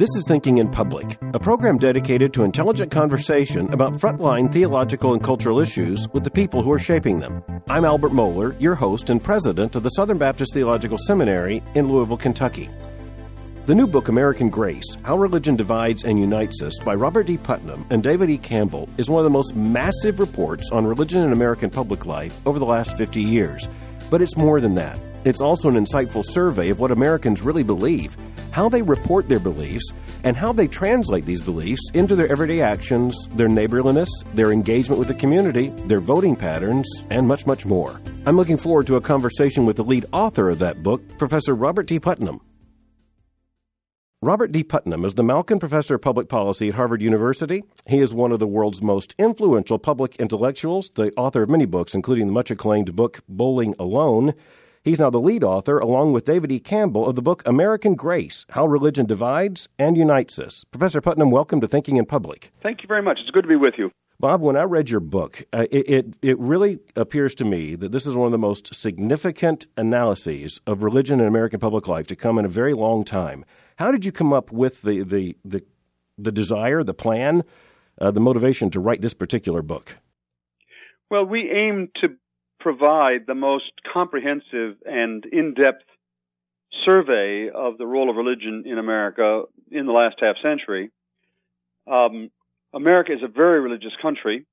This is Thinking in Public, a program dedicated to intelligent conversation about frontline theological and cultural issues with the people who are shaping them. I'm Albert Mohler, your host and president of the Southern Baptist Theological Seminary in Louisville, Kentucky. The new book, American Grace How Religion Divides and Unites Us, by Robert D. Putnam and David E. Campbell, is one of the most massive reports on religion in American public life over the last 50 years. But it's more than that. It's also an insightful survey of what Americans really believe, how they report their beliefs, and how they translate these beliefs into their everyday actions, their neighborliness, their engagement with the community, their voting patterns, and much, much more. I'm looking forward to a conversation with the lead author of that book, Professor Robert D. Putnam. Robert D. Putnam is the Malkin Professor of Public Policy at Harvard University. He is one of the world's most influential public intellectuals, the author of many books, including the much acclaimed book Bowling Alone. He's now the lead author, along with David E. Campbell, of the book American Grace How Religion Divides and Unites Us. Professor Putnam, welcome to Thinking in Public. Thank you very much. It's good to be with you. Bob, when I read your book, uh, it, it, it really appears to me that this is one of the most significant analyses of religion in American public life to come in a very long time. How did you come up with the the the, the desire, the plan, uh, the motivation to write this particular book? Well, we aim to provide the most comprehensive and in-depth survey of the role of religion in America in the last half century. Um, America is a very religious country,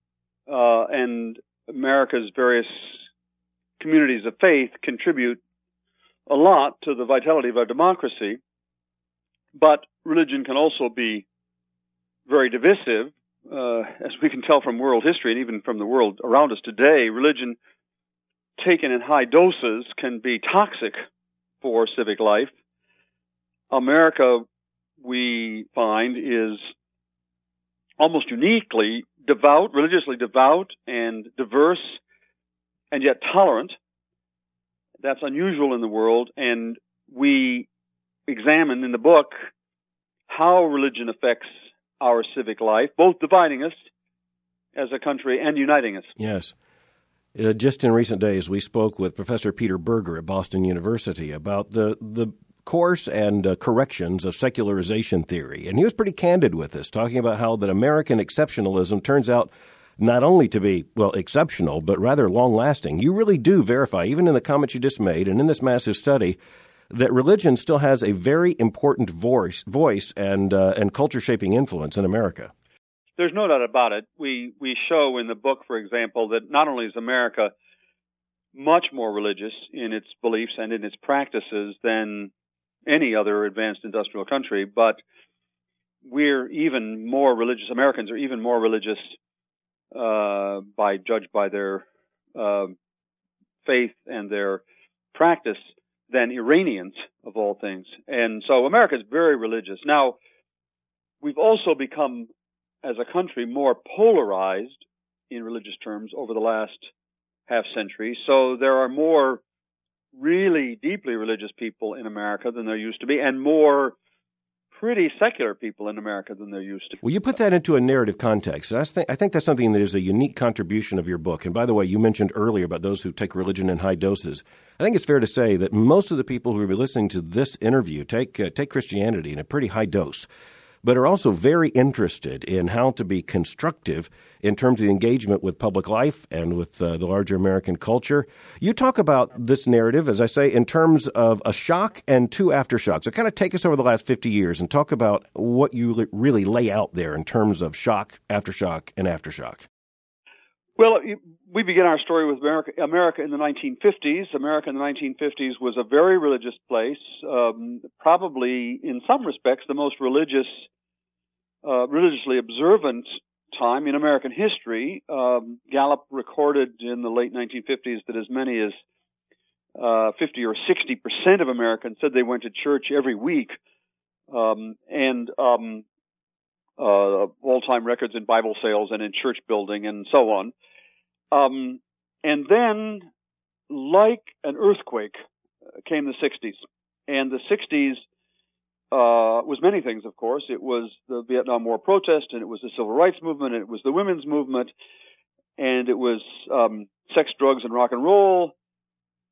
uh, and America's various communities of faith contribute a lot to the vitality of our democracy. But religion can also be very divisive, uh, as we can tell from world history and even from the world around us today. Religion taken in high doses can be toxic for civic life. America, we find, is almost uniquely devout, religiously devout and diverse and yet tolerant. That's unusual in the world, and we examine in the book how religion affects our civic life, both dividing us as a country and uniting us. Yes. Uh, just in recent days, we spoke with Professor Peter Berger at Boston University about the, the course and uh, corrections of secularization theory. And he was pretty candid with us, talking about how that American exceptionalism turns out not only to be, well, exceptional, but rather long lasting. You really do verify, even in the comments you just made and in this massive study, that religion still has a very important voice, voice and uh, and culture shaping influence in America. There's no doubt about it. We we show in the book, for example, that not only is America much more religious in its beliefs and in its practices than any other advanced industrial country, but we're even more religious. Americans are even more religious uh, by judged by their uh, faith and their practice than Iranians of all things. And so America is very religious. Now, we've also become, as a country, more polarized in religious terms over the last half century. So there are more really deeply religious people in America than there used to be, and more pretty secular people in America than there used to. Be. Well, you put that into a narrative context. I think, I think that's something that is a unique contribution of your book. And by the way, you mentioned earlier about those who take religion in high doses. I think it's fair to say that most of the people who will be listening to this interview take uh, take Christianity in a pretty high dose but are also very interested in how to be constructive in terms of engagement with public life and with uh, the larger American culture. You talk about this narrative, as I say, in terms of a shock and two aftershocks. So, kind of take us over the last 50 years and talk about what you really lay out there in terms of shock, aftershock, and aftershock. Well, we begin our story with America, America in the 1950s. America in the 1950s was a very religious place, um, probably in some respects the most religious uh, religiously observant time in American history. Um, Gallup recorded in the late 1950s that as many as uh, 50 or 60 percent of Americans said they went to church every week, um, and um, uh, all-time records in Bible sales and in church building and so on. Um, and then, like an earthquake, uh, came the 60s, and the 60s uh, was many things, of course. It was the Vietnam War protest, and it was the civil rights movement, and it was the women's movement, and it was um, sex, drugs, and rock and roll,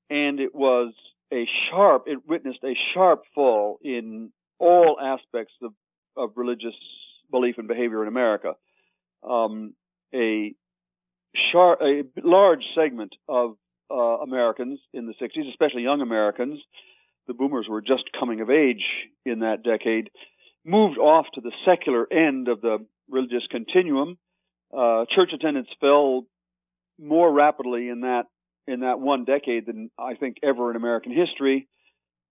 and it was a sharp, it witnessed a sharp fall in all aspects of, of religious belief and behavior in America. Um, a sharp, a large segment of uh, Americans in the 60s, especially young Americans, the boomers were just coming of age in that decade, moved off to the secular end of the religious continuum. Uh, church attendance fell more rapidly in that in that one decade than I think ever in American history.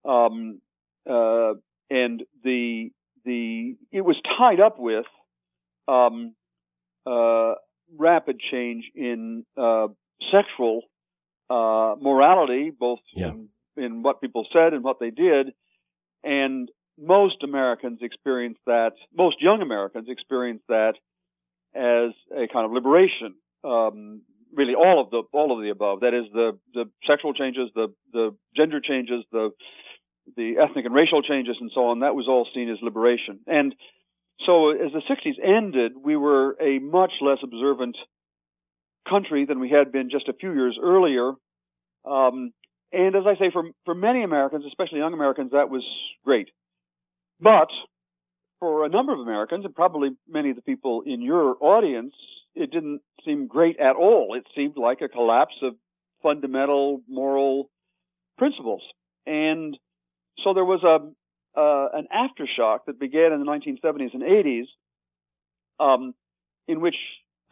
Um, uh, and the the it was tied up with um, uh, rapid change in uh, sexual uh, morality, both yeah. in, in what people said and what they did, and most Americans experience that. Most young Americans experience that as a kind of liberation. Um, really, all of the all of the above. That is the the sexual changes, the the gender changes, the the ethnic and racial changes, and so on. That was all seen as liberation. And so, as the 60s ended, we were a much less observant country than we had been just a few years earlier. Um, and as I say, for for many Americans, especially young Americans, that was great. But for a number of Americans, and probably many of the people in your audience, it didn't seem great at all. It seemed like a collapse of fundamental moral principles. And so there was a uh, an aftershock that began in the 1970s and 80s, um, in which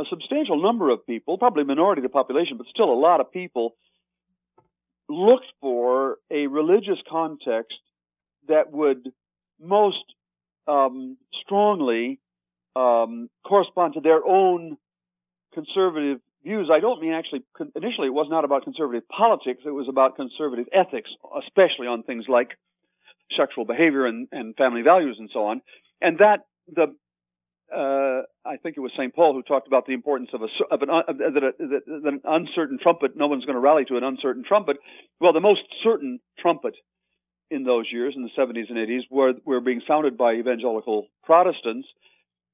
a substantial number of people, probably minority of the population, but still a lot of people, looked for a religious context that would most um, strongly um, correspond to their own conservative views. I don't mean actually, initially it was not about conservative politics, it was about conservative ethics, especially on things like sexual behavior and, and family values and so on. And that, the, uh, I think it was St. Paul who talked about the importance of a of an uh, that, a, that an uncertain trumpet. No one's going to rally to an uncertain trumpet. Well, the most certain trumpet in those years, in the 70s and 80s, were were being sounded by evangelical Protestants,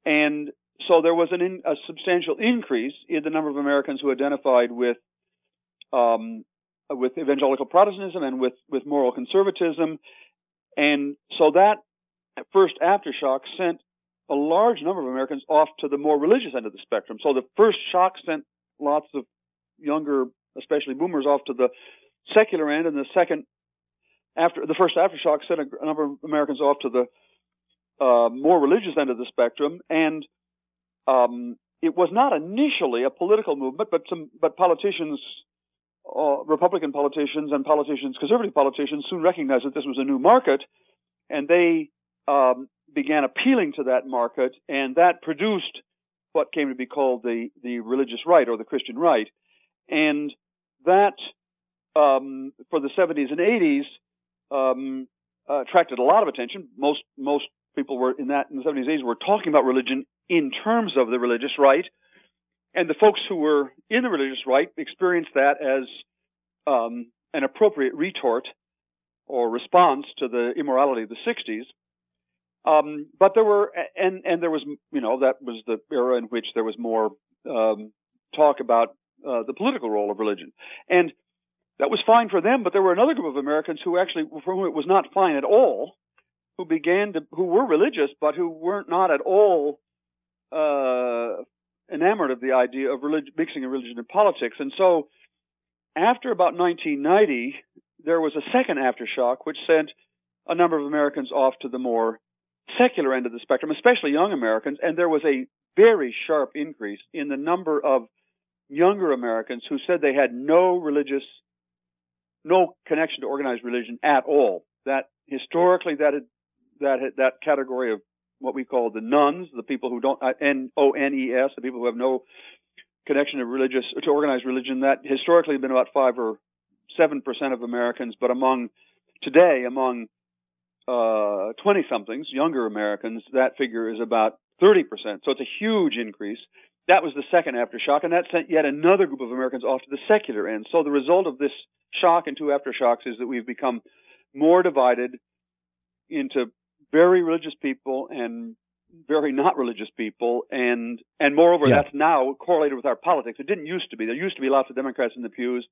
and so there was in, a substantial increase in the number of Americans who identified with um, with evangelical Protestantism and with with moral conservatism, and so that first aftershock sent a large number of Americans off to the more religious end of the spectrum. So the first shock sent lots of younger, especially boomers, off to the secular end, and the second after the first aftershock sent a, number of Americans off to the uh, more religious end of the spectrum, and um, it was not initially a political movement, but some but politicians, uh, Republican politicians and politicians, conservative politicians, soon recognized that this was a new market, and they um, began appealing to that market, and that produced what came to be called the the religious right or the Christian right, and that um, for the 70s and 80s um, uh, attracted a lot of attention. Most most people were in that in the 70s, and 80s were talking about religion in terms of the religious right, and the folks who were in the religious right experienced that as um, an appropriate retort or response to the immorality of the 60s. Um, but there were, and and there was, you know, that was the era in which there was more um, talk about uh, the political role of religion, and that was fine for them, but there were another group of Americans who actually, for whom it was not fine at all, who began to, who were religious, but who weren't not at all uh, enamored of the idea of mixing religion and politics. And so, after about 1990, there was a second aftershock, which sent a number of Americans off to the more secular end of the spectrum, especially young Americans, and there was a very sharp increase in the number of younger Americans who said they had no religious no connection to organized religion at all. That historically, that had, that had, that category of what we call the nones, the people who don't uh, N O N E S, the people who have no connection to religious to organized religion. That historically have been about five or seven percent of Americans, but among today, among twenty uh, somethings, younger Americans, that figure is about thirty percent. So it's a huge increase. That was the second aftershock, and that sent yet another group of Americans off to the secular end. So the result of this shock and two aftershocks is that we've become more divided into very religious people and very not religious people, and and moreover, yeah. that's now correlated with our politics. It didn't used to be. There used to be lots of Democrats in the pews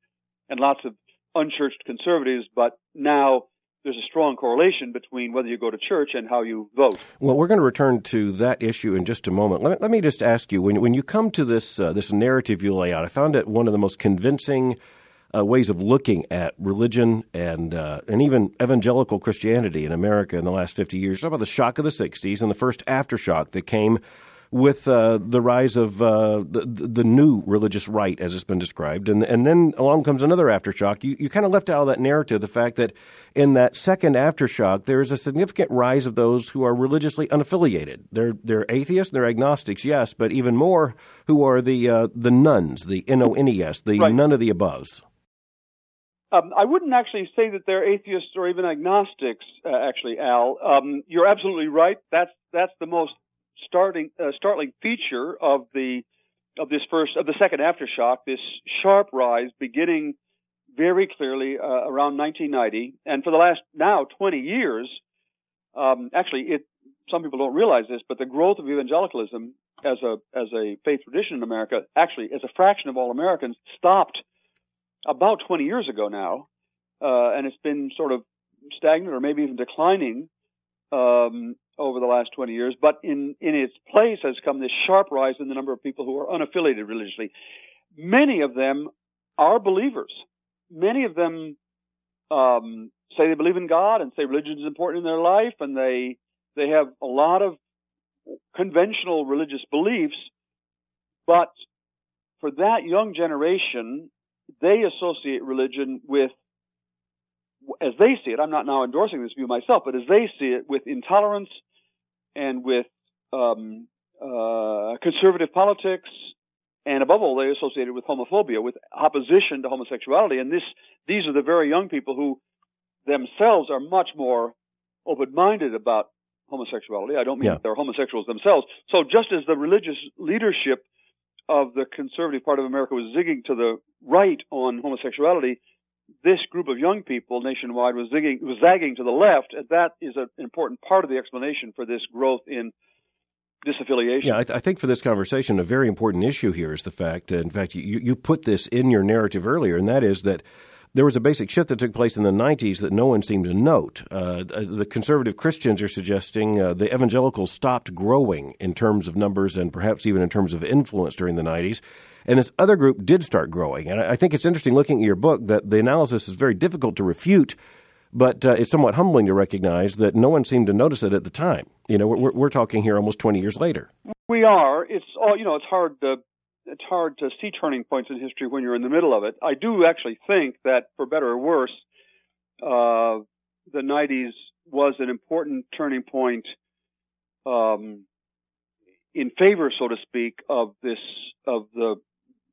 and lots of unchurched conservatives, but now there's a strong correlation between whether you go to church and how you vote. Well, we're going to return to that issue in just a moment. Let me, let me just ask you when when you come to this uh, this narrative you lay out, I found it one of the most convincing uh, ways of looking at religion and uh, and even evangelical Christianity in America in the last 50 years. Talk about the shock of the 60s and the first aftershock that came with uh, the rise of uh, the, the new religious right, as it's been described. And, and then along comes another aftershock. You, you kind of left out of that narrative the fact that in that second aftershock, there is a significant rise of those who are religiously unaffiliated. They're, they're atheists and they're agnostics, yes, but even more who are the, uh, the nones, the N O N E S, the right. none of the aboves. Um, I wouldn't actually say that they're atheists or even agnostics. Uh, actually, Al, um, you're absolutely right. That's that's the most starting uh, startling feature of the of this first of the second aftershock. This sharp rise beginning very clearly uh, around 1990, and for the last now 20 years. Um, actually, it some people don't realize this, but the growth of evangelicalism as a as a faith tradition in America, actually as a fraction of all Americans, stopped about 20 years ago now, uh, and it's been sort of stagnant or maybe even declining um, over the last 20 years. But in in its place has come this sharp rise in the number of people who are unaffiliated religiously. Many of them are believers. Many of them um, say they believe in God and say religion is important in their life, and they they have a lot of conventional religious beliefs. But for that young generation, they associate religion with, as they see it, I'm not now endorsing this view myself, but as they see it, with intolerance and with um, uh, conservative politics, and above all, they associate it with homophobia, with opposition to homosexuality. And this, these are the very young people who themselves are much more open-minded about homosexuality. I don't mean yeah. that they're homosexuals themselves. So just as the religious leadership of the conservative part of America was zigging to the right on homosexuality, this group of young people nationwide was zigging, was zagging to the left, and that is an important part of the explanation for this growth in disaffiliation. Yeah, I, th- I, think for this conversation, a very important issue here is the fact, that in fact, you, you put this in your narrative earlier, and that is that there was a basic shift that took place in the 90s that no one seemed to note. Uh, the conservative Christians are suggesting uh, the evangelicals stopped growing in terms of numbers and perhaps even in terms of influence during the 90s. And this other group did start growing. And I think it's interesting looking at your book that the analysis is very difficult to refute, but uh, it's somewhat humbling to recognize that no one seemed to notice it at the time. You know, we're, we're talking here almost 20 years later. We are. It's all, you know, it's hard to it's hard to see turning points in history when you're in the middle of it. I do actually think that, for better or worse, uh, the 90s was an important turning point um, in favor, so to speak, of this of the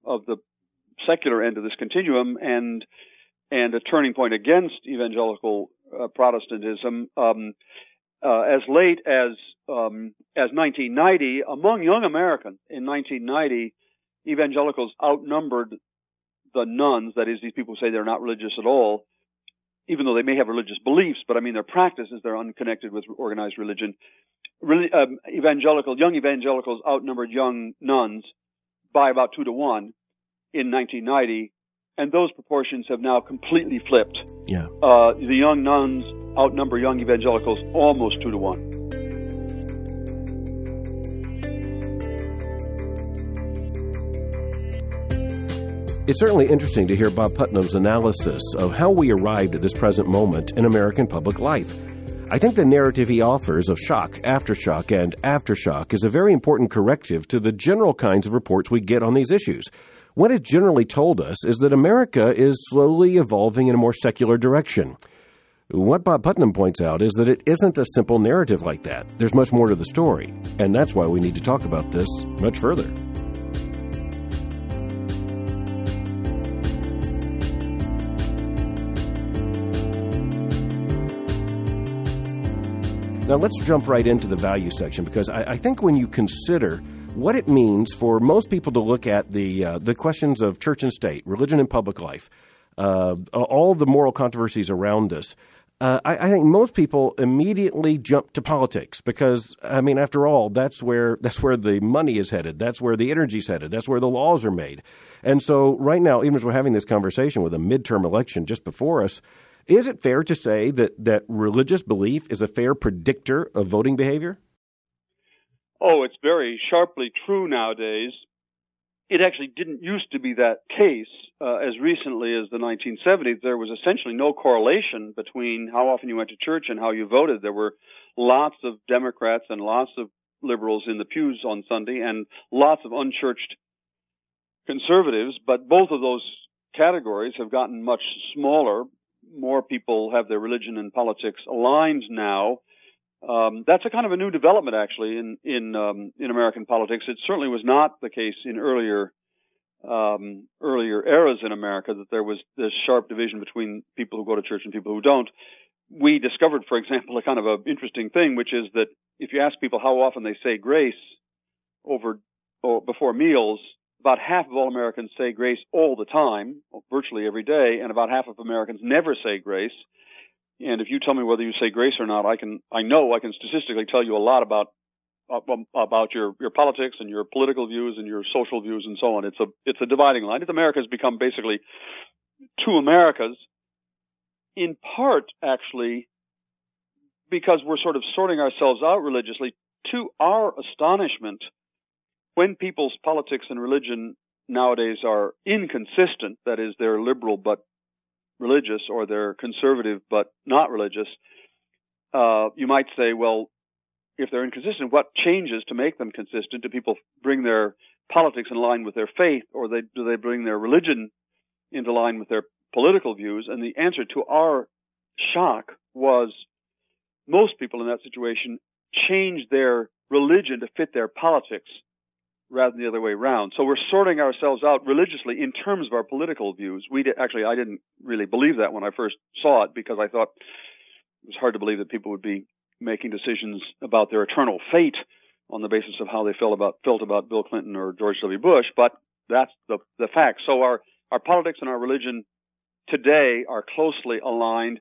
of the secular end of this continuum, and and a turning point against evangelical uh, Protestantism. Um, uh, as late as um, as 1990, among young Americans in 1990, evangelicals outnumbered the nones, that is, these people say they're not religious at all, even though they may have religious beliefs, but I mean their practices, they're unconnected with organized religion. Really, um, evangelical, young evangelicals outnumbered young nones by about two to one in 1990, and those proportions have now completely flipped. Yeah. Uh, the young nones outnumber young evangelicals almost two to one. It's certainly interesting to hear Bob Putnam's analysis of how we arrived at this present moment in American public life. I think the narrative he offers of shock, aftershock, and aftershock is a very important corrective to the general kinds of reports we get on these issues. What it generally told us is that America is slowly evolving in a more secular direction. What Bob Putnam points out is that it isn't a simple narrative like that. There's much more to the story, and that's why we need to talk about this much further. Now, let's jump right into the value section because I, I, think when you consider what it means for most people to look at the, uh, the questions of church and state, religion and public life, uh, all the moral controversies around us, uh, I, I, think most people immediately jump to politics because, I mean, after all, that's where that's where the money is headed. That's where the energy is headed. That's where the laws are made. And so, right now, even as we're having this conversation with a midterm election just before us, is it fair to say that that religious belief is a fair predictor of voting behavior? Oh, it's very sharply true nowadays it actually didn't used to be that case uh, as recently as the 1970s. There was essentially no correlation between how often you went to church and how you voted. There were lots of Democrats and lots of liberals in the pews on Sunday and lots of unchurched conservatives, but both of those categories have gotten much smaller. More people have their religion and politics aligned now. Um, that's a kind of a new development, actually, in in um, in American politics. It certainly was not the case in earlier um, earlier eras in America that there was this sharp division between people who go to church and people who don't. We discovered, for example, a kind of an interesting thing, which is that if you ask people how often they say grace over or before meals, about half of all Americans say grace all the time, virtually every day, and about half of Americans never say grace. And if you tell me whether you say grace or not, I can, I know I can statistically tell you a lot about, about your, your politics and your political views and your social views and so on. It's a, it's a dividing line. America has become basically two Americas, in part, actually, because we're sort of sorting ourselves out religiously. To our astonishment, when people's politics and religion nowadays are inconsistent, that is, they're liberal but religious or they're conservative but not religious, uh, you might say, well, if they're inconsistent, what changes to make them consistent? Do people bring their politics in line with their faith, or they, do they bring their religion into line with their political views? And the answer to our shock was most people in that situation change their religion to fit their politics rather than the other way around. So we're sorting ourselves out religiously in terms of our political views. We did, actually, I didn't really believe that when I first saw it because I thought it was hard to believe that people would be making decisions about their eternal fate on the basis of how they felt about felt about Bill Clinton or George W. Bush. But that's the the fact. So our our politics and our religion today are closely aligned.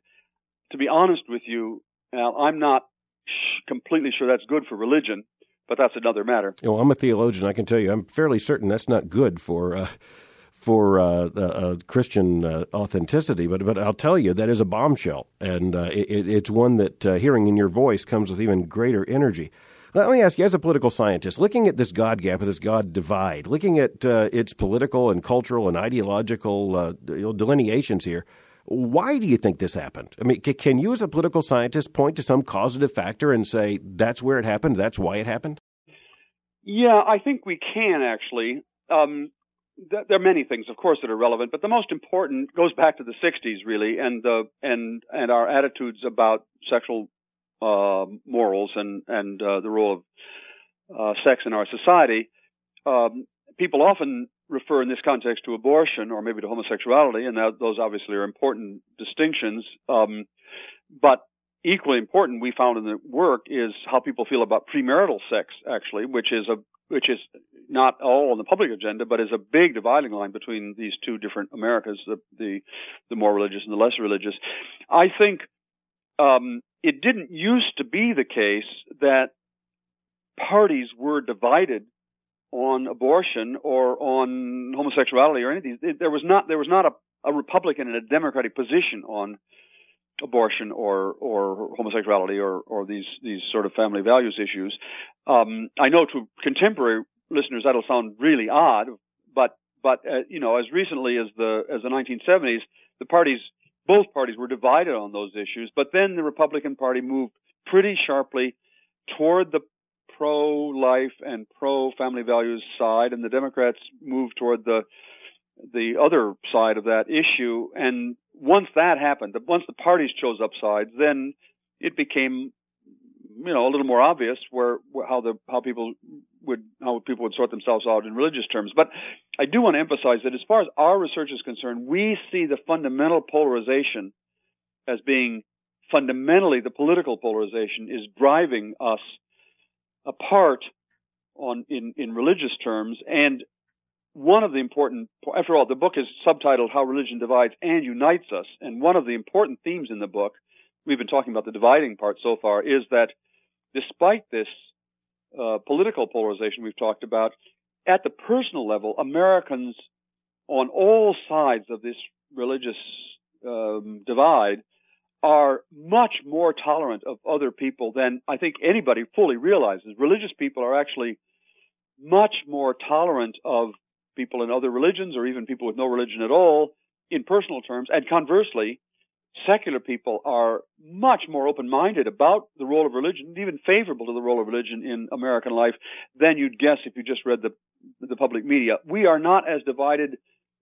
To be honest with you, Al, I'm not completely sure that's good for religion but that's another matter. You know, I'm a theologian. I can tell you, I'm fairly certain that's not good for. Uh, for uh, uh, Christian uh, authenticity, but but I'll tell you that is a bombshell, and uh, it, it's one that uh, hearing in your voice comes with even greater energy. Let me ask you, as a political scientist, looking at this God gap, this God divide, looking at uh, its political and cultural and ideological know, delineations here, why do you think this happened? I mean, can you, as a political scientist, point to some causative factor and say that's where it happened, that's why it happened? Yeah, I think we can actually. Um, th- there are many things, of course, that are relevant, but the most important goes back to the '60s, really, and the and and our attitudes about sexual uh, morals and and uh, the role of uh, sex in our society. Um, people often refer in this context to abortion or maybe to homosexuality, and that, those obviously are important distinctions. Um, but equally important, we found in the work is how people feel about premarital sex, actually, which is a which is not all on the public agenda, but is a big dividing line between these two different Americas, the the, the more religious and the less religious. I think um, it didn't used to be the case that parties were divided on abortion or on homosexuality or anything. There was not there was not a, a Republican and a Democratic position on abortion or or homosexuality or or these these sort of family values issues. Um, I know to contemporary listeners that'll sound really odd, but but uh, you know as recently as the as the 1970s, the parties both parties were divided on those issues. But then the Republican Party moved pretty sharply toward the pro-life and pro-family values side, and the Democrats moved toward the the other side of that issue. And once that happened, once the parties chose up sides, then it became you know a little more obvious where how the how people would how people would sort themselves out in religious terms. But I do want to emphasize that as far as our research is concerned, we see the fundamental polarization as being fundamentally the political polarization is driving us apart on in, in religious terms. And one of the important, after all, the book is subtitled How Religion Divides and Unites Us. And one of the important themes in the book we've been talking about the dividing part so far is that despite this uh, political polarization we've talked about, at the personal level, Americans on all sides of this religious um, divide are much more tolerant of other people than I think anybody fully realizes. Religious people are actually much more tolerant of people in other religions or even people with no religion at all in personal terms. And conversely, secular people are much more open-minded about the role of religion, even favorable to the role of religion in American life than you'd guess if you just read the the public media. We are not as divided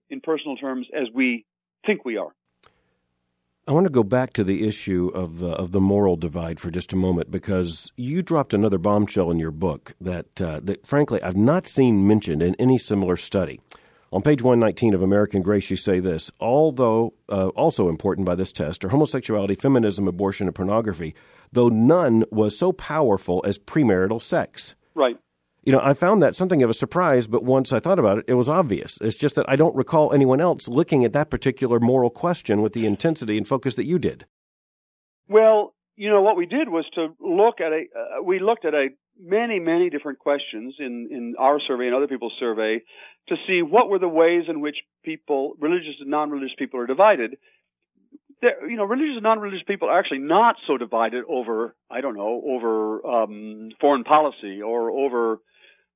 in personal terms as we think we are. I want to go back to the issue of the, of the moral divide for just a moment because you dropped another bombshell in your book that uh, that frankly I've not seen mentioned in any similar study. On page 119 of American Grace, you say this although uh, also important by this test are homosexuality, feminism, abortion, and pornography, though none was so powerful as premarital sex. Right. You know, I found that something of a surprise, but once I thought about it, it was obvious. It's just that I don't recall anyone else looking at that particular moral question with the intensity and focus that you did. Well, you know, what we did was to look at a, uh, we looked at a many, many different questions in, in our survey and other people's survey to see what were the ways in which people, religious and non-religious people are divided. There, you know, religious and non-religious people are actually not so divided over, I don't know, over um, foreign policy or over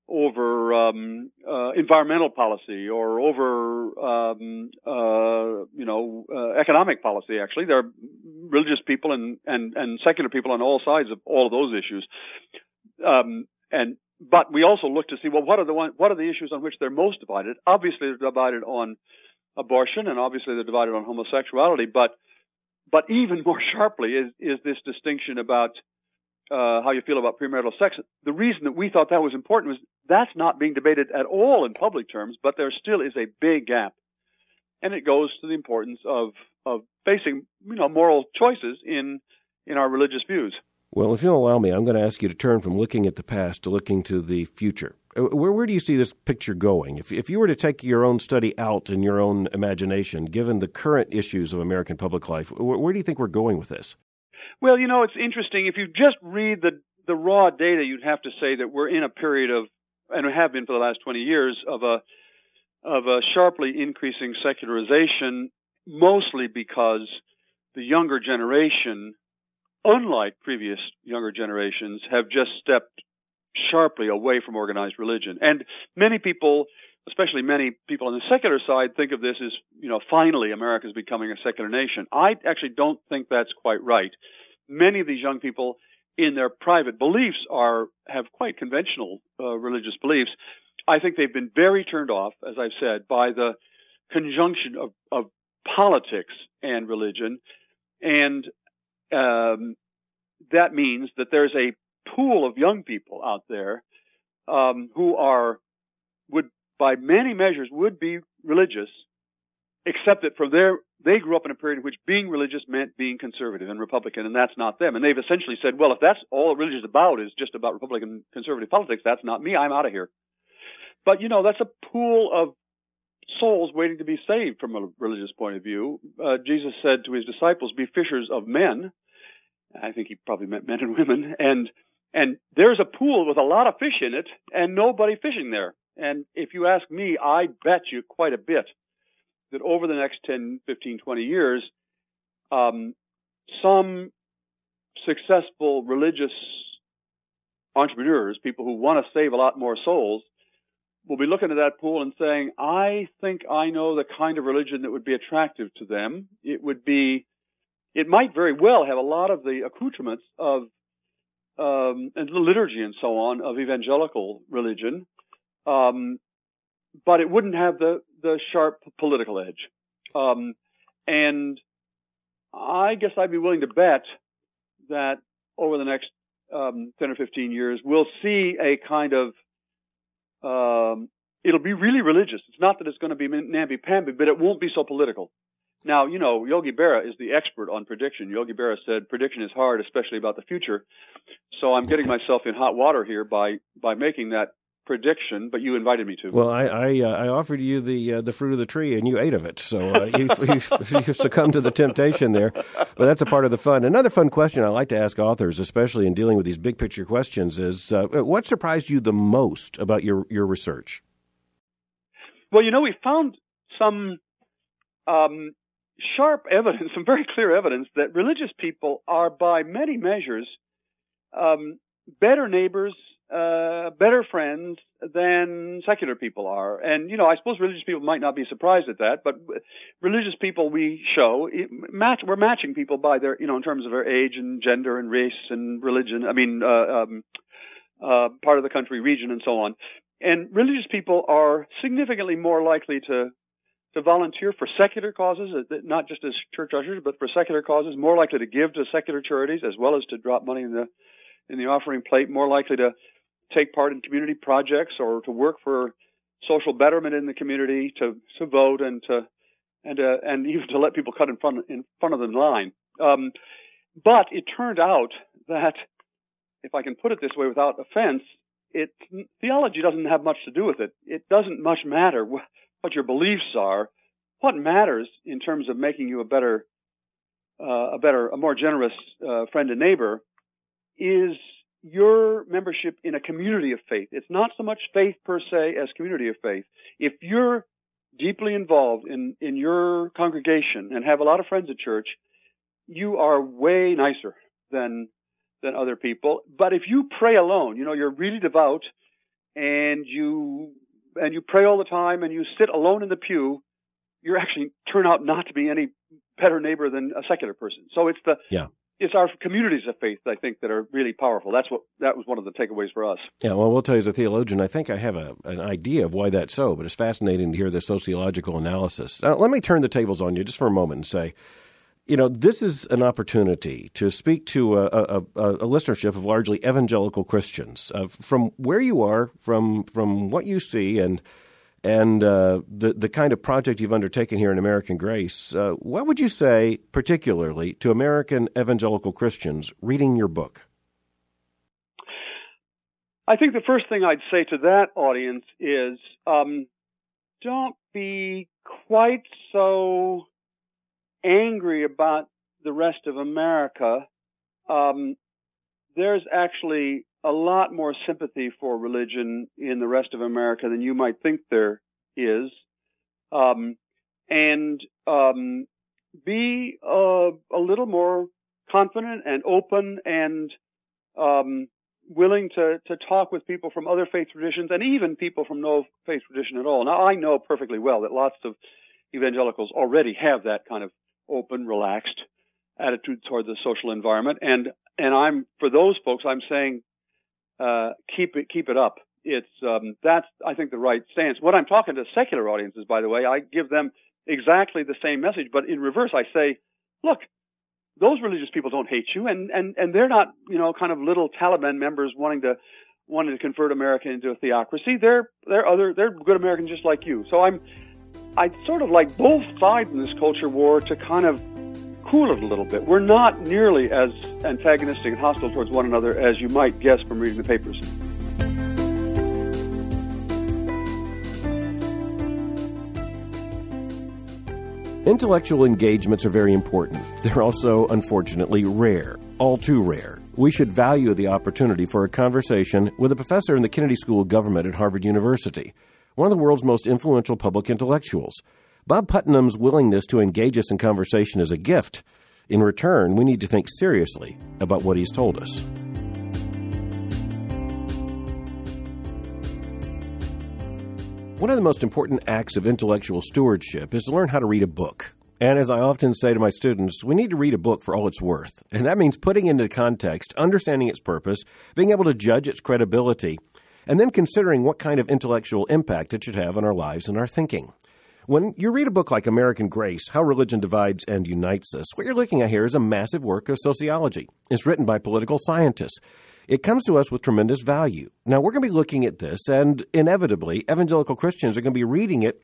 over um, uh, environmental policy or over um, uh, you know uh, economic policy. Actually, there are religious people and, and and secular people on all sides of all of those issues. Um, and but we also look to see well what are the one, what are the issues on which they're most divided. Obviously, they're divided on abortion, and obviously they're divided on homosexuality. But but even more sharply is is this distinction about uh, how you feel about premarital sex. The reason that we thought that was important was that's not being debated at all in public terms, but there still is a big gap, and it goes to the importance of of facing you know moral choices in in our religious views. Well, if you'll allow me, I'm going to ask you to turn from looking at the past to looking to the future. Uh, where, where do you see this picture going? If, if you were to take your own study out in your own imagination, given the current issues of American public life, where, where do you think we're going with this? Well, you know, it's interesting. If you just read the the raw data, you'd have to say that we're in a period of, and we have been for the last 20 years, of a of a sharply increasing secularization, mostly because the younger generation, unlike previous younger generations, have just stepped sharply away from organized religion. And many people, especially many people on the secular side, think of this as, you know, finally America is becoming a secular nation. I actually don't think that's quite right many of these young people in their private beliefs are have quite conventional uh, religious beliefs. I think they've been very turned off, as I've said, by the conjunction of, of politics and religion, and um, that means that there's a pool of young people out there um, who are would, by many measures, would be religious, except that from their they grew up in a period in which being religious meant being conservative and Republican, and that's not them. And they've essentially said, well, if that's all religion is about is just about Republican conservative politics, that's not me. I'm out of here. But you know, that's a pool of souls waiting to be saved from a religious point of view. Uh, Jesus said to his disciples, "Be fishers of men." I think he probably meant men and women, and and there's a pool with a lot of fish in it, and nobody fishing there. And if you ask me, I bet you quite a bit that over the next 10, 15, 20 years, um, some successful religious entrepreneurs, people who want to save a lot more souls, will be looking at that pool and saying, I think I know the kind of religion that would be attractive to them. It would be, it might very well have a lot of the accoutrements of, um, and the liturgy and so on of evangelical religion. Um, but it wouldn't have the the sharp political edge. Um, and I guess I'd be willing to bet that over the next um, 10 or 15 years, we'll see a kind of um, it'll be really religious. It's not that it's going to be namby-pamby, but it won't be so political. Now, you know, Yogi Berra is the expert on prediction. Yogi Berra said prediction is hard, especially about the future. So I'm getting myself in hot water here by by making that prediction, but you invited me to. Well, I I, uh, I offered you the uh, the fruit of the tree, and you ate of it. So uh, you, you, you succumbed to the temptation there. But that's a part of the fun. Another fun question I like to ask authors, especially in dealing with these big picture questions, is uh, what surprised you the most about your your research? Well, you know, we found some um, sharp evidence, some very clear evidence that religious people are, by many measures, um, better neighbors uh, better friends than secular people are. And, you know, I suppose religious people might not be surprised at that, but religious people we show, match, we're matching people by their, you know, in terms of their age and gender and race and religion. I mean, uh, um, uh, part of the country, region, and so on. And religious people are significantly more likely to to volunteer for secular causes, uh, not just as church ushers, but for secular causes, more likely to give to secular charities as well as to drop money in the in the offering plate, more likely to take part in community projects or to work for social betterment in the community, to to vote and to and uh, and even to let people cut in front in front of the line. Um, but it turned out that, if I can put it this way without offense, it theology doesn't have much to do with it. It doesn't much matter what, what your beliefs are. What matters in terms of making you a better, uh, a better, a more generous uh, friend and neighbor is your membership in a community of faith. It's not so much faith per se as community of faith. If you're deeply involved in, in your congregation and have a lot of friends at church, you are way nicer than than other people. But if you pray alone, you know, you're really devout and you and you pray all the time and you sit alone in the pew, you're actually turn out not to be any better neighbor than a secular person. So it's the yeah it's our communities of faith, I think, that are really powerful. That's what that was one of the takeaways for us. Yeah, well, we'll tell you as a theologian, I think I have a, an idea of why that's so, but it's fascinating to hear the sociological analysis. Now, let me turn the tables on you just for a moment and say, you know, this is an opportunity to speak to a, a, a listenership of largely evangelical Christians. Uh, from where you are, from from what you see, and and uh, the the kind of project you've undertaken here in American Grace, uh, what would you say, particularly to American evangelical Christians reading your book? I think the first thing I'd say to that audience is um, don't be quite so angry about the rest of America. Um, there's actually a lot more sympathy for religion in the rest of America than you might think there is. Um, and um, be uh, a little more confident and open and um, willing to, to talk with people from other faith traditions and even people from no faith tradition at all. Now, I know perfectly well that lots of evangelicals already have that kind of open, relaxed attitude toward the social environment, and and I'm for those folks, I'm saying uh, keep it keep it up. It's um, that's I think the right stance. When I'm talking to secular audiences, by the way, I give them exactly the same message, but in reverse, I say, look, those religious people don't hate you, and and and they're not you know kind of little Taliban members wanting to wanting to convert America into a theocracy. They're they're other they're good Americans just like you. So I'm I sort of like both sides in this culture war to kind of cool it a little bit. We're not nearly as antagonistic and hostile towards one another as you might guess from reading the papers. Intellectual engagements are very important. They're also, unfortunately, rare, all too rare. We should value the opportunity for a conversation with a professor in the Kennedy School of Government at Harvard University, one of the world's most influential public intellectuals. Bob Putnam's willingness to engage us in conversation is a gift. In return, we need to think seriously about what he's told us. One of the most important acts of intellectual stewardship is to learn how to read a book. And as I often say to my students, we need to read a book for all it's worth. And that means putting into context, understanding its purpose, being able to judge its credibility, and then considering what kind of intellectual impact it should have on our lives and our thinking. When you read a book like American Grace, How Religion Divides and Unites Us, what you're looking at here is a massive work of sociology. It's written by political scientists. It comes to us with tremendous value. Now, we're going to be looking at this, and inevitably, evangelical Christians are going to be reading it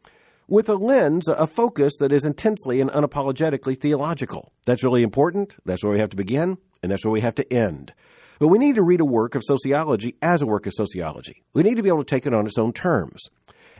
with a lens, a focus that is intensely and unapologetically theological. That's really important. That's where we have to begin, and that's where we have to end. But we need to read a work of sociology as a work of sociology. We need to be able to take it on its own terms.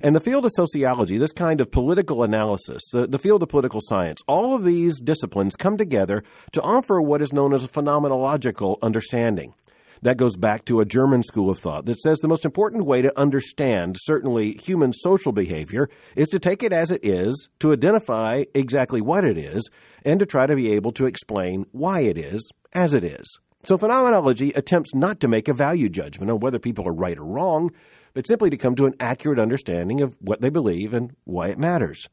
And the field of sociology, this kind of political analysis, the, the field of political science, all of these disciplines come together to offer what is known as a phenomenological understanding. That goes back to a German school of thought that says the most important way to understand, certainly, human social behavior is to take it as it is, to identify exactly what it is, and to try to be able to explain why it is as it is. So, phenomenology attempts not to make a value judgment on whether people are right or wrong, but simply to come to an accurate understanding of what they believe and why it matters.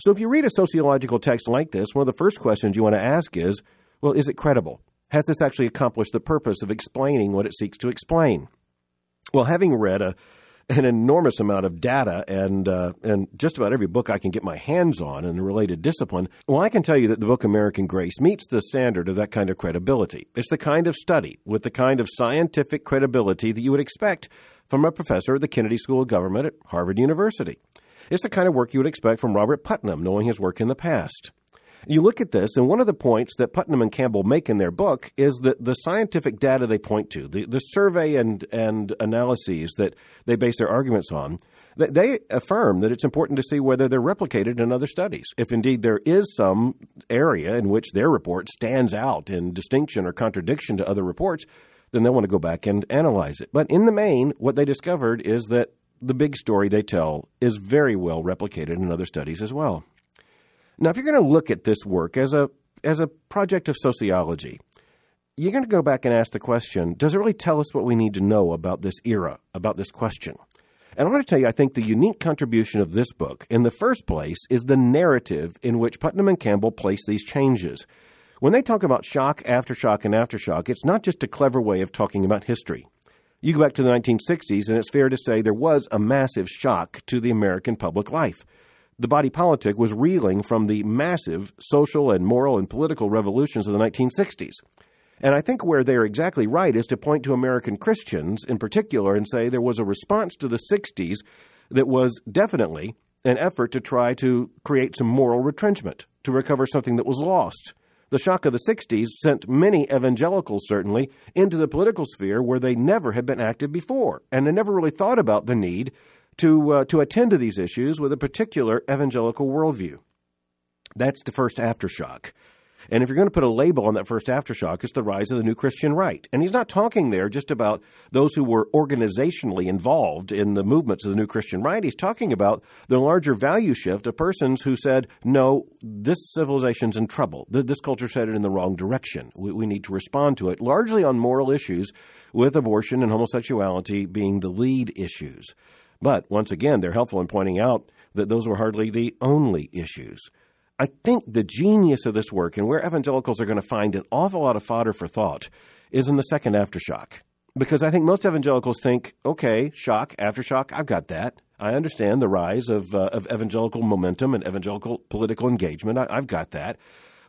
So, if you read a sociological text like this, one of the first questions you want to ask is well, is it credible? Has this actually accomplished the purpose of explaining what it seeks to explain? Well, having read a, an enormous amount of data and uh, and just about every book I can get my hands on in a related discipline, well, I can tell you that the book American Grace meets the standard of that kind of credibility. It's the kind of study with the kind of scientific credibility that you would expect from a professor at the Kennedy School of Government at Harvard University. It's the kind of work you would expect from Robert Putnam, knowing his work in the past. You look at this, and one of the points that Putnam and Campbell make in their book is that the scientific data they point to, the, the survey and, and analyses that they base their arguments on, they affirm that it's important to see whether they're replicated in other studies. If indeed there is some area in which their report stands out in distinction or contradiction to other reports, then they'll want to go back and analyze it. But in the main, what they discovered is that the big story they tell is very well replicated in other studies as well. Now, if you're going to look at this work as a as a project of sociology, you're going to go back and ask the question: Does it really tell us what we need to know about this era, about this question? And I want to tell you, I think the unique contribution of this book, in the first place, is the narrative in which Putnam and Campbell place these changes. When they talk about shock, aftershock, and aftershock, it's not just a clever way of talking about history. You go back to the 1960s, and it's fair to say there was a massive shock to the American public life the body politic was reeling from the massive social and moral and political revolutions of the 1960s. And I think where they're exactly right is to point to American Christians in particular and say there was a response to the 60s that was definitely an effort to try to create some moral retrenchment, to recover something that was lost. The shock of the 60s sent many evangelicals, certainly, into the political sphere where they never had been active before, and they never really thought about the need to, uh, to attend to these issues with a particular evangelical worldview. That's the first aftershock. And if you're going to put a label on that first aftershock, it's the rise of the new Christian right. And he's not talking there just about those who were organizationally involved in the movements of the new Christian right. He's talking about the larger value shift of persons who said, no, this civilization's in trouble. This culture's headed in the wrong direction. We, we need to respond to it, largely on moral issues, with abortion and homosexuality being the lead issues. But once again, they're helpful in pointing out that those were hardly the only issues. I think the genius of this work and where evangelicals are going to find an awful lot of fodder for thought is in the second aftershock. Because I think most evangelicals think, okay, shock, aftershock, I've got that. I understand the rise of, uh, of evangelical momentum and evangelical political engagement. I, I've got that.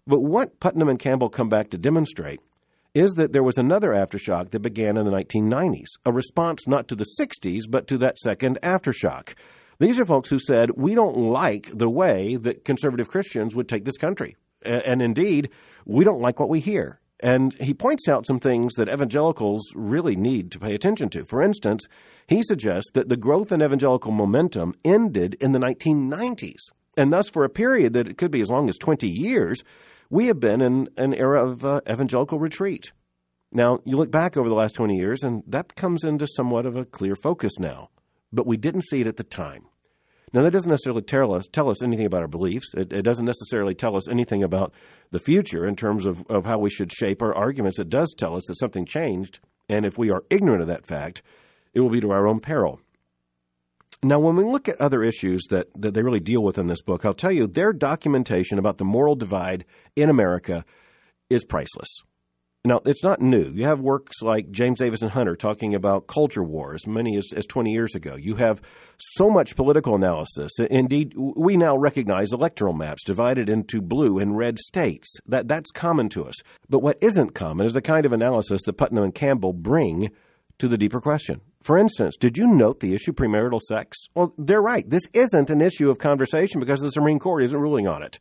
But what Putnam and Campbell come back to demonstrate is that there was another aftershock that began in the 1990s, a response not to the 60s, but to that second aftershock. These are folks who said, we don't like the way that conservative Christians would take this country. And indeed, we don't like what we hear. And he points out some things that evangelicals really need to pay attention to. For instance, he suggests that the growth in evangelical momentum ended in the 1990s. And thus, for a period that it could be as long as 20 years, we have been in an era of uh, evangelical retreat. Now, you look back over the last 20 years, and that comes into somewhat of a clear focus now. But we didn't see it at the time. Now, that doesn't necessarily tell us, tell us anything about our beliefs. It, it, doesn't necessarily tell us anything about the future in terms of, of how we should shape our arguments. It does tell us that something changed, and if we are ignorant of that fact, it will be to our own peril. Now, when we look at other issues that, that they really deal with in this book, I'll tell you their documentation about the moral divide in America is priceless. Now, it's not new. You have works like James Davison Hunter talking about culture wars, many as, as 20 years ago. You have so much political analysis. Indeed, we now recognize electoral maps divided into blue and red states. That, that's common to us. But what isn't common is the kind of analysis that Putnam and Campbell bring to the deeper question. For instance, did you note the issue premarital sex? Well, they're right. This isn't an issue of conversation because the Supreme Court isn't ruling on it.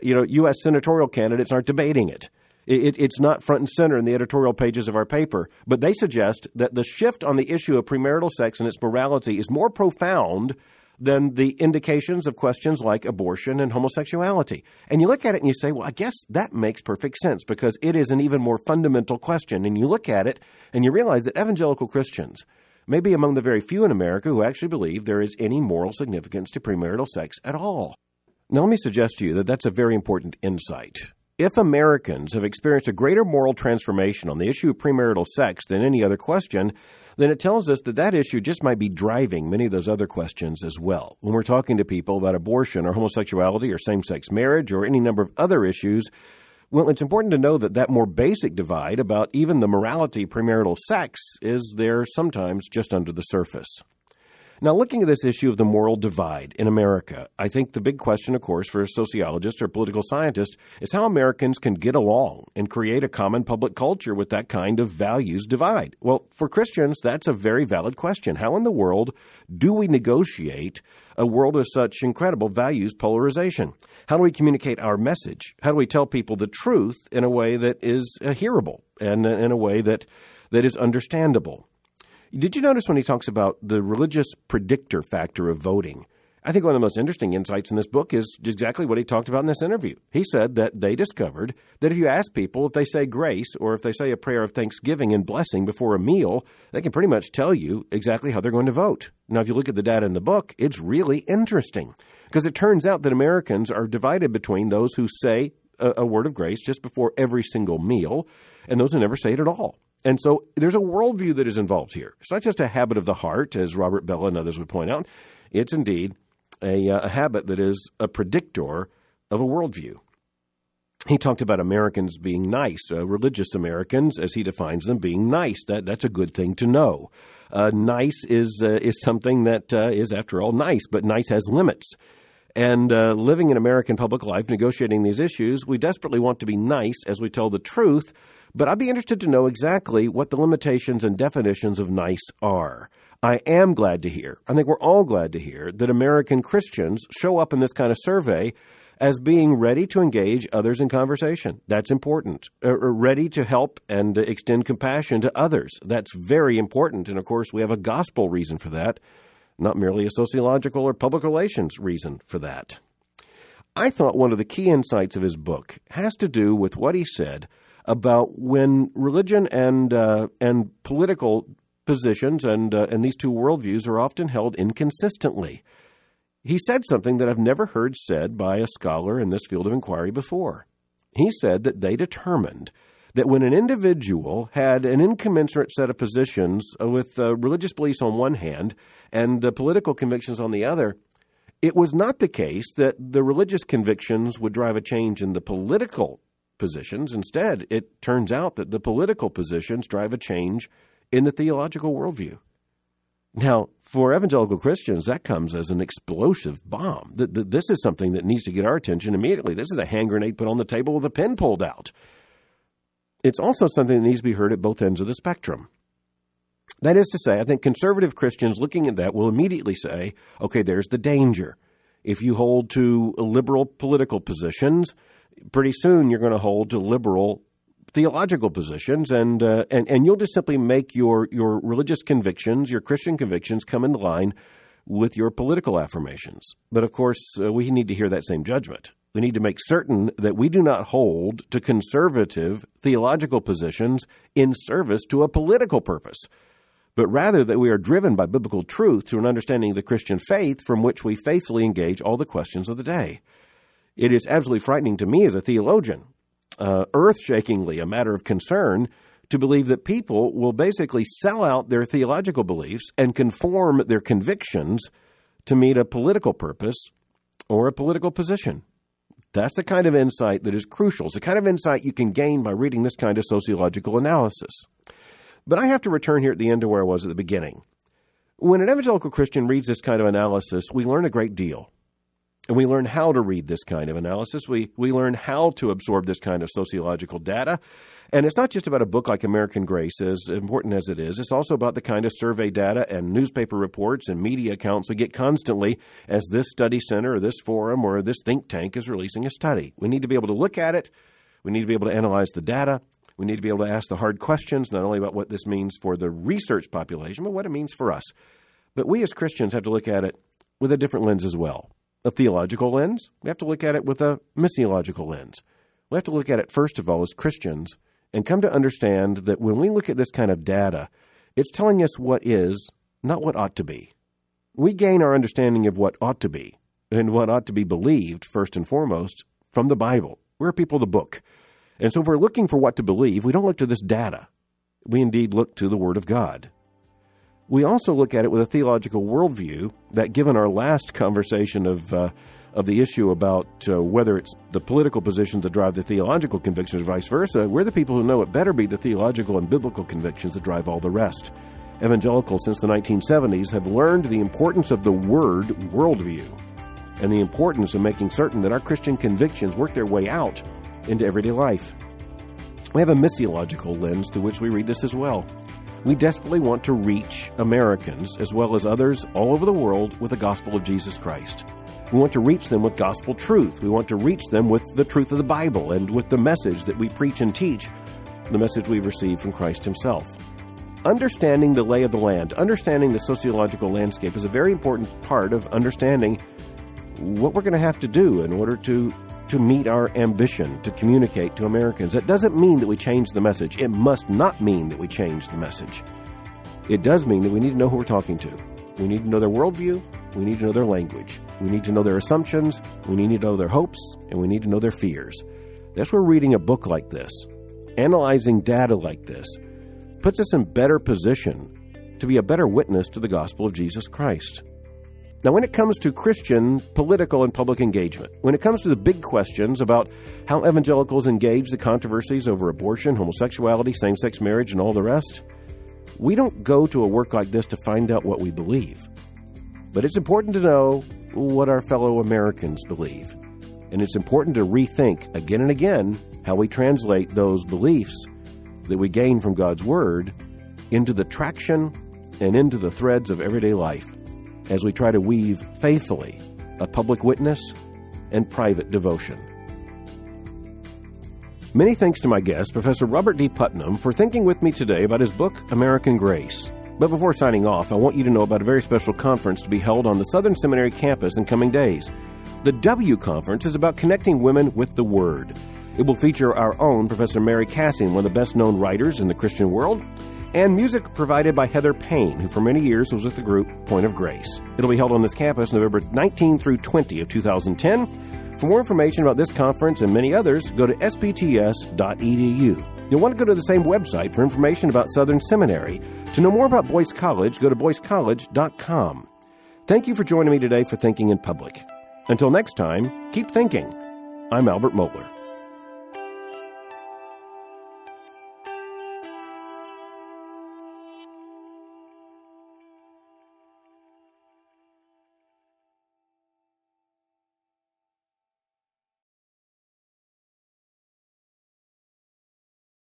You know, U.S. senatorial candidates aren't debating it. It, it's not front and center in the editorial pages of our paper, but they suggest that the shift on the issue of premarital sex and its morality is more profound than the indications of questions like abortion and homosexuality. And you look at it and you say, well, I guess that makes perfect sense because it is an even more fundamental question. And you look at it and you realize that evangelical Christians may be among the very few in America who actually believe there is any moral significance to premarital sex at all. Now, let me suggest to you that that's a very important insight. If Americans have experienced a greater moral transformation on the issue of premarital sex than any other question, then it tells us that that issue just might be driving many of those other questions as well. When we're talking to people about abortion or homosexuality or same sex marriage or any number of other issues, well, it's important to know that that more basic divide about even the morality premarital sex is there sometimes just under the surface. Now, looking at this issue of the moral divide in America, I think the big question, of course, for a sociologist or political scientist is how Americans can get along and create a common public culture with that kind of values divide. Well, for Christians, that's a very valid question. How in the world do we negotiate a world of such incredible values polarization? How do we communicate our message? How do we tell people the truth in a way that is hearable and in a way that, that is understandable? Did you notice when he talks about the religious predictor factor of voting? I think one of the most interesting insights in this book is exactly what he talked about in this interview. He said that they discovered that if you ask people if they say grace or if they say a prayer of thanksgiving and blessing before a meal, they can pretty much tell you exactly how they're going to vote. Now, if you look at the data in the book, it's really interesting because it turns out that Americans are divided between those who say a, a word of grace just before every single meal and those who never say it at all. And so there's a worldview that is involved here. It's not just a habit of the heart, as Robert Bellah and others would point out. It's indeed a, uh, a habit that is a predictor of a worldview. He talked about Americans being nice, uh, religious Americans, as he defines them, being nice. That that's a good thing to know. Uh, nice is uh, is something that uh, is, after all, nice, but nice has limits. And uh, living in American public life, negotiating these issues, we desperately want to be nice as we tell the truth but I'd be interested to know exactly what the limitations and definitions of nice are. I am glad to hear, I think we're all glad to hear, that American Christians show up in this kind of survey as being ready to engage others in conversation. That's important. Uh, ready to help and extend compassion to others. That's very important. And of course, we have a gospel reason for that, not merely a sociological or public relations reason for that. I thought one of the key insights of his book has to do with what he said about when religion and uh, and political positions and uh, and these two worldviews are often held inconsistently. He said something that I've never heard said by a scholar in this field of inquiry before. He said that they determined that when an individual had an incommensurate set of positions uh, with uh, religious beliefs on one hand and uh, political convictions on the other, it was not the case that the religious convictions would drive a change in the political positions. Instead, it turns out that the political positions drive a change in the theological worldview. Now, for evangelical Christians, that comes as an explosive bomb. This is something that needs to get our attention immediately. This is a hand grenade put on the table with a pin pulled out. It's also something that needs to be heard at both ends of the spectrum. That is to say, I think conservative Christians looking at that will immediately say, okay, there's the danger. If you hold to liberal political positions, pretty soon you're going to hold to liberal theological positions, and uh, and and you'll just simply make your your religious convictions, your Christian convictions, come into line with your political affirmations. But of course, uh, we need to hear that same judgment. We need to make certain that we do not hold to conservative theological positions in service to a political purpose, but rather that we are driven by biblical truth to an understanding of the Christian faith from which we faithfully engage all the questions of the day. It is absolutely frightening to me as a theologian, uh, earth shakingly a matter of concern, to believe that people will basically sell out their theological beliefs and conform their convictions to meet a political purpose or a political position. That's the kind of insight that is crucial. It's the kind of insight you can gain by reading this kind of sociological analysis. But I have to return here at the end to where I was at the beginning. When an evangelical Christian reads this kind of analysis, we learn a great deal. And we learn how to read this kind of analysis. We, we learn how to absorb this kind of sociological data. And it's not just about a book like American Grace, as important as it is. It's also about the kind of survey data and newspaper reports and media accounts we get constantly as this study center or this forum or this think tank is releasing a study. We need to be able to look at it We need to be able to analyze the data. We need to be able to ask the hard questions, not only about what this means for the research population, but what it means for us. But we as Christians have to look at it with a different lens as well. A theological lens, we have to look at it with a missiological lens. We have to look at it, first of all, as Christians and come to understand that when we look at this kind of data, it's telling us what is, not what ought to be. We gain our understanding of what ought to be and what ought to be believed, first and foremost, from the Bible. We're people of the book. And so if we're looking for what to believe, we don't look to this data. We indeed look to the Word of God. We also look at it with a theological worldview that, given our last conversation of, uh, of the issue about uh, whether it's the political positions that drive the theological convictions or vice versa, we're the people who know it better be the theological and biblical convictions that drive all the rest. Evangelicals since the 1970s have learned the importance of the Word worldview and the importance of making certain that our Christian convictions work their way out into everyday life. We have a missiological lens to which we read this as well. We desperately want to reach Americans as well as others all over the world with the gospel of Jesus Christ. We want to reach them with gospel truth. We want to reach them with the truth of the Bible and with the message that we preach and teach, the message we've received from Christ Himself. Understanding the lay of the land, understanding the sociological landscape is a very important part of understanding what we're going to have to do in order to to meet our ambition to communicate to Americans. That doesn't mean that we change the message. It must not mean that we change the message. It does mean that we need to know who we're talking to. We need to know their worldview. We need to know their language. We need to know their assumptions. We need to know their hopes. And we need to know their fears. That's where reading a book like this, analyzing data like this, puts us in better position to be a better witness to the gospel of Jesus Christ. Now, when it comes to Christian political and public engagement, when it comes to the big questions about how evangelicals engage the controversies over abortion, homosexuality, same sex marriage, and all the rest, we don't go to a work like this to find out what we believe. But it's important to know what our fellow Americans believe. And it's important to rethink again and again how we translate those beliefs that we gain from God's Word into the traction and into the threads of everyday life as we try to weave faithfully a public witness and private devotion. Many thanks to my guest, Professor Robert D. Putnam, for thinking with me today about his book, American Grace. But before signing off, I want you to know about a very special conference to be held on the Southern Seminary campus in coming days. The W Conference is about connecting women with the Word. It will feature our own Professor Mary Kassian, one of the best known writers in the Christian world, and music provided by Heather Payne, who for many years was with the group Point of Grace. It'll be held on this campus November 19 through 20 of 2010. For more information about this conference and many others, go to sbts.edu. You'll want to go to the same website for information about Southern Seminary. To know more about Boyce College, go to boycecollege.com. Thank you for joining me today for Thinking in Public. Until next time, keep thinking. I'm Albert Mohler.